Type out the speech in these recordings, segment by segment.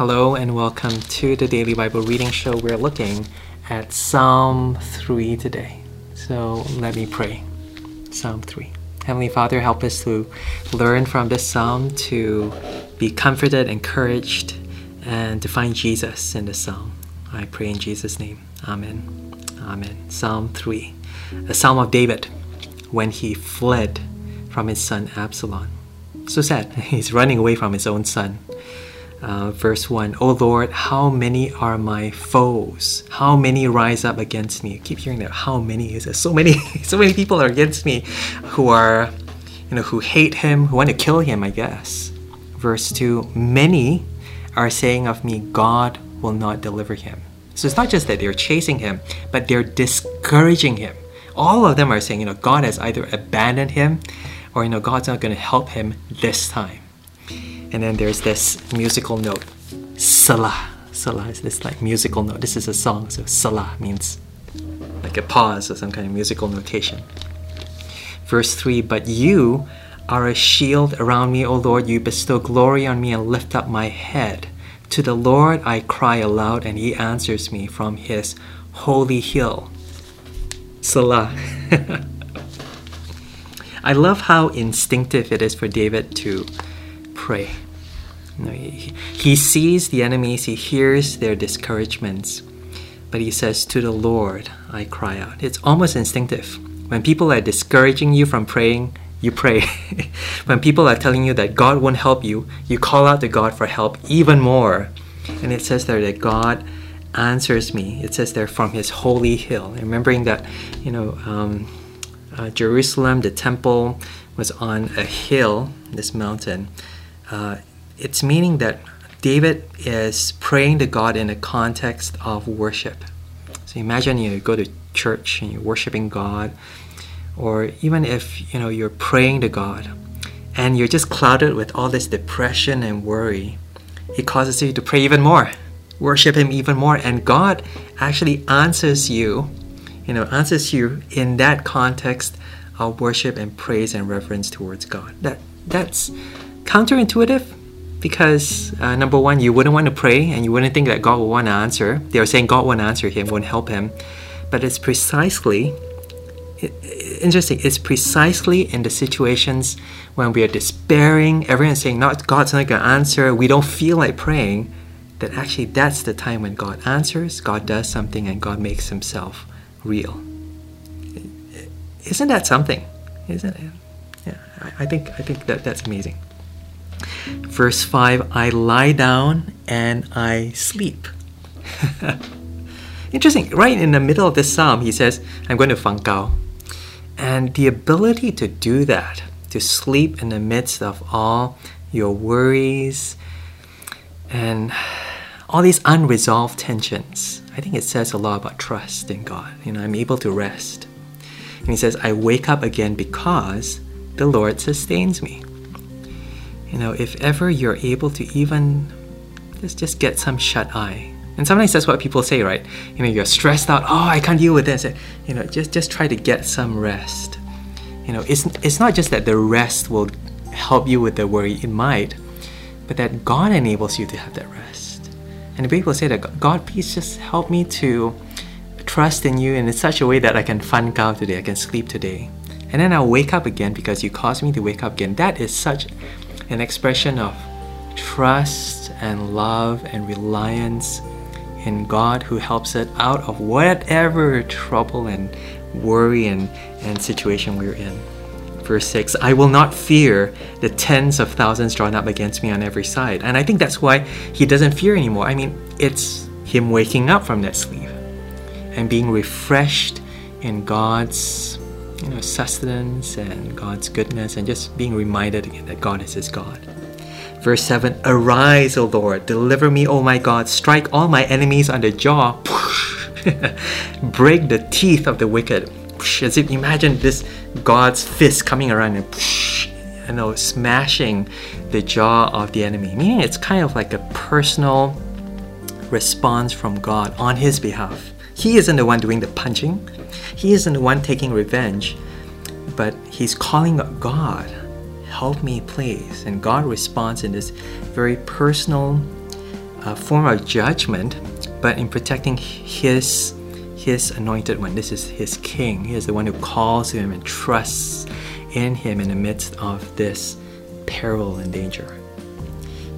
Hello and welcome to the Daily Bible Reading Show. We're looking at Psalm 3 today. So let me pray. Psalm 3. Heavenly Father, help us to learn from this psalm to be comforted, encouraged, and to find Jesus in the psalm. I pray in Jesus' name. Amen. Amen. Psalm 3. A psalm of David when he fled from his son Absalom. So sad. He's running away from his own son. Uh, verse 1 O Lord, how many are my foes? How many rise up against me? I keep hearing that. How many is it? So many, so many people are against me who are, you know, who hate him, who want to kill him, I guess. Verse 2 Many are saying of me, God will not deliver him. So it's not just that they're chasing him, but they're discouraging him. All of them are saying, you know, God has either abandoned him or, you know, God's not going to help him this time. And then there's this musical note, Salah. Salah is this like musical note. This is a song, so Salah means like a pause or some kind of musical notation. Verse 3 But you are a shield around me, O Lord. You bestow glory on me and lift up my head. To the Lord I cry aloud, and he answers me from his holy hill. Salah. I love how instinctive it is for David to pray. Know, he, he sees the enemies, he hears their discouragements, but he says, To the Lord I cry out. It's almost instinctive. When people are discouraging you from praying, you pray. when people are telling you that God won't help you, you call out to God for help even more. And it says there that God answers me. It says there from his holy hill. Remembering that, you know, um, uh, Jerusalem, the temple, was on a hill, this mountain. Uh, it's meaning that David is praying to God in a context of worship. So imagine you go to church and you're worshiping God, or even if you know you're praying to God and you're just clouded with all this depression and worry, it causes you to pray even more, worship Him even more, and God actually answers you you know, answers you in that context of worship and praise and reverence towards God. That that's counterintuitive because uh, number one, you wouldn't want to pray and you wouldn't think that God will want to answer. They are saying God won't answer him, won't help him, but it's precisely it, interesting. It's precisely in the situations when we are despairing, everyone's saying, "Not God's not going to answer." We don't feel like praying. That actually, that's the time when God answers. God does something, and God makes Himself real. Isn't that something? Isn't it? Yeah, I, I think I think that that's amazing. Verse five: I lie down and I sleep. Interesting. Right in the middle of this psalm, he says, "I'm going to fangkao," and the ability to do that, to sleep in the midst of all your worries and all these unresolved tensions. I think it says a lot about trust in God. You know, I'm able to rest. And he says, I wake up again because the Lord sustains me. You know, if ever you're able to even just, just get some shut eye. And sometimes that's what people say, right? You know, you're stressed out, oh, I can't deal with this. You know, just, just try to get some rest. You know, it's, it's not just that the rest will help you with the worry, it might, but that God enables you to have that rest. And people say that God, please just help me to trust in you in such a way that I can fun out today, I can sleep today. And then I'll wake up again because you caused me to wake up again. That is such an expression of trust and love and reliance in God who helps us out of whatever trouble and worry and, and situation we're in verse 6 I will not fear the tens of thousands drawn up against me on every side. And I think that's why he doesn't fear anymore. I mean, it's him waking up from that sleep and being refreshed in God's you know, sustenance and God's goodness and just being reminded again that God is his God. Verse 7 Arise, O Lord, deliver me, O my God, strike all my enemies on the jaw, break the teeth of the wicked as if imagine this God's fist coming around and you know smashing the jaw of the enemy. Meaning it's kind of like a personal response from God on his behalf. He isn't the one doing the punching. He isn't the one taking revenge, but he's calling God, help me please. And God responds in this very personal, a form of judgment, but in protecting his his anointed one. This is his king. He is the one who calls him and trusts in him in the midst of this peril and danger.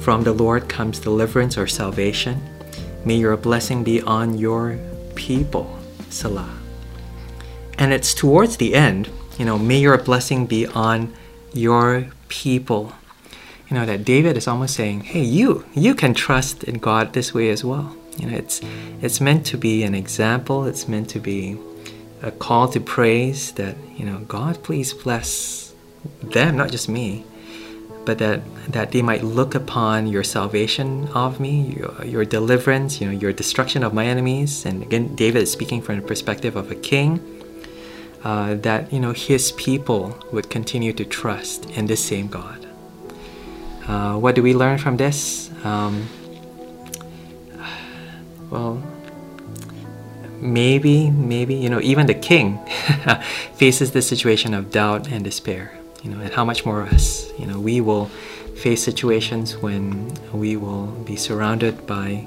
From the Lord comes deliverance or salvation. May your blessing be on your people. Selah. And it's towards the end, you know, may your blessing be on your people. You know, that David is almost saying, hey, you, you can trust in God this way as well. You know, it's, it's meant to be an example, it's meant to be a call to praise that, you know, God, please bless them, not just me but that that they might look upon your salvation of me, your, your deliverance, you know, your destruction of my enemies. And again, David is speaking from the perspective of a king. Uh, that you know his people would continue to trust in the same God. Uh, what do we learn from this? Um, well, maybe, maybe you know, even the king faces the situation of doubt and despair you know, and how much more us. You know, we will face situations when we will be surrounded by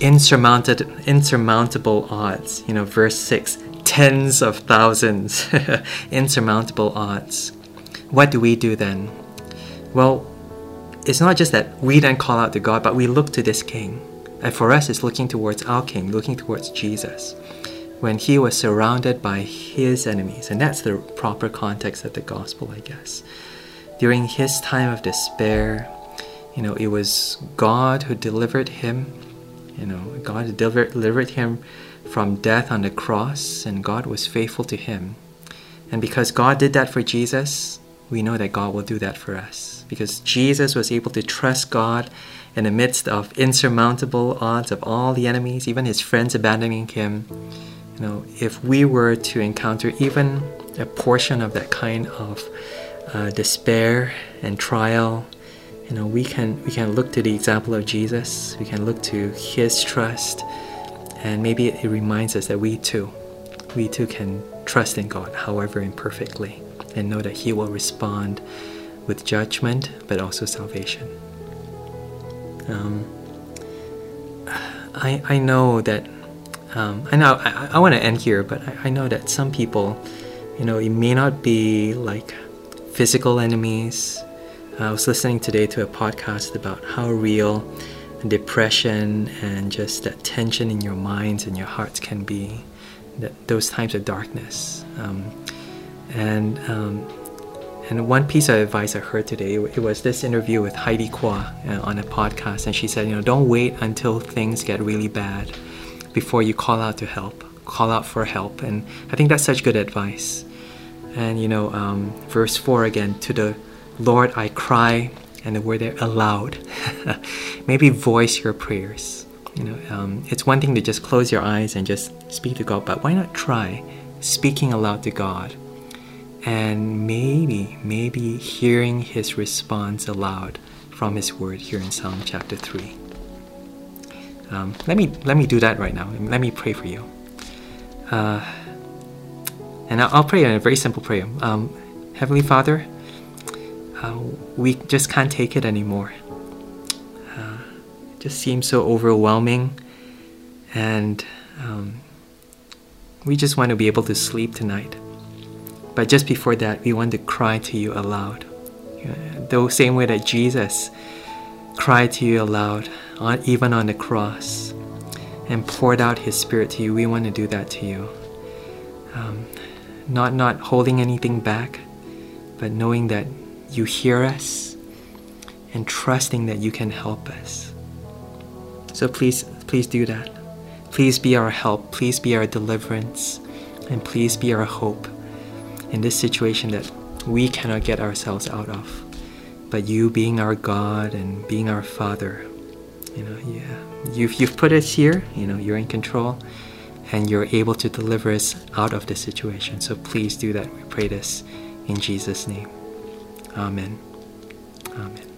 insurmounted, insurmountable odds. You know, verse 6 tens of thousands, insurmountable odds. What do we do then? Well, it's not just that we then call out to God, but we look to this King. And for us, it's looking towards our King, looking towards Jesus when he was surrounded by his enemies. And that's the proper context of the gospel, I guess. During his time of despair, you know, it was God who delivered him. You know, God delivered, him from death on the cross, and God was faithful to him. And because God did that for Jesus, we know that God will do that for us. Because Jesus was able to trust God in the midst of insurmountable odds of all the enemies, even his friends abandoning him you know, if we were to encounter even a portion of that kind of uh, despair and trial, you know, we can we can look to the example of Jesus. We can look to His trust, and maybe it reminds us that we too, we too can trust in God, however imperfectly, and know that He will respond with judgment, but also salvation. Um, I I know that um, I know I, I want to end here, but I, I know that some people, you know, it may not be like physical enemies. I was listening today to a podcast about how real depression and just that tension in your minds and your hearts can be, that those times of darkness. Um, and um, and one piece of advice I heard today, it was this interview with Heidi Kwa uh, on a podcast, and she said, you know, don't wait until things get really bad before you call out to help, call out for help. And I think that's such good advice. And you know, um, verse 4 again, to the Lord I cry, and the word there aloud. Maybe voice your prayers. You know, um, it's one thing to just close your eyes and just speak to God, but why not try speaking aloud to God? And maybe, maybe hearing His response aloud from His word here in Psalm chapter 3. Um, let me let me do that right now. Let me pray for you. Uh, and I'll, pray in a very simple prayer. Um, Heavenly Father, uh, we just can't take it anymore. Uh, it just seems so overwhelming, and um, we just want to be able to sleep tonight. But just before that, we want to cry to you aloud. the same way that Jesus cried to you aloud on, even on the cross, and poured out His Spirit to you. We want to do that to you. Um, not not holding anything back, but knowing that you hear us and trusting that you can help us. So please, please do that. Please be our help. Please be our deliverance. And please be our hope in this situation that we cannot get ourselves out of. But you being our God and being our Father, you know, yeah, you've you've put us here. You know, you're in control, and you're able to deliver us out of this situation. So please do that. We pray this in Jesus' name. Amen. Amen.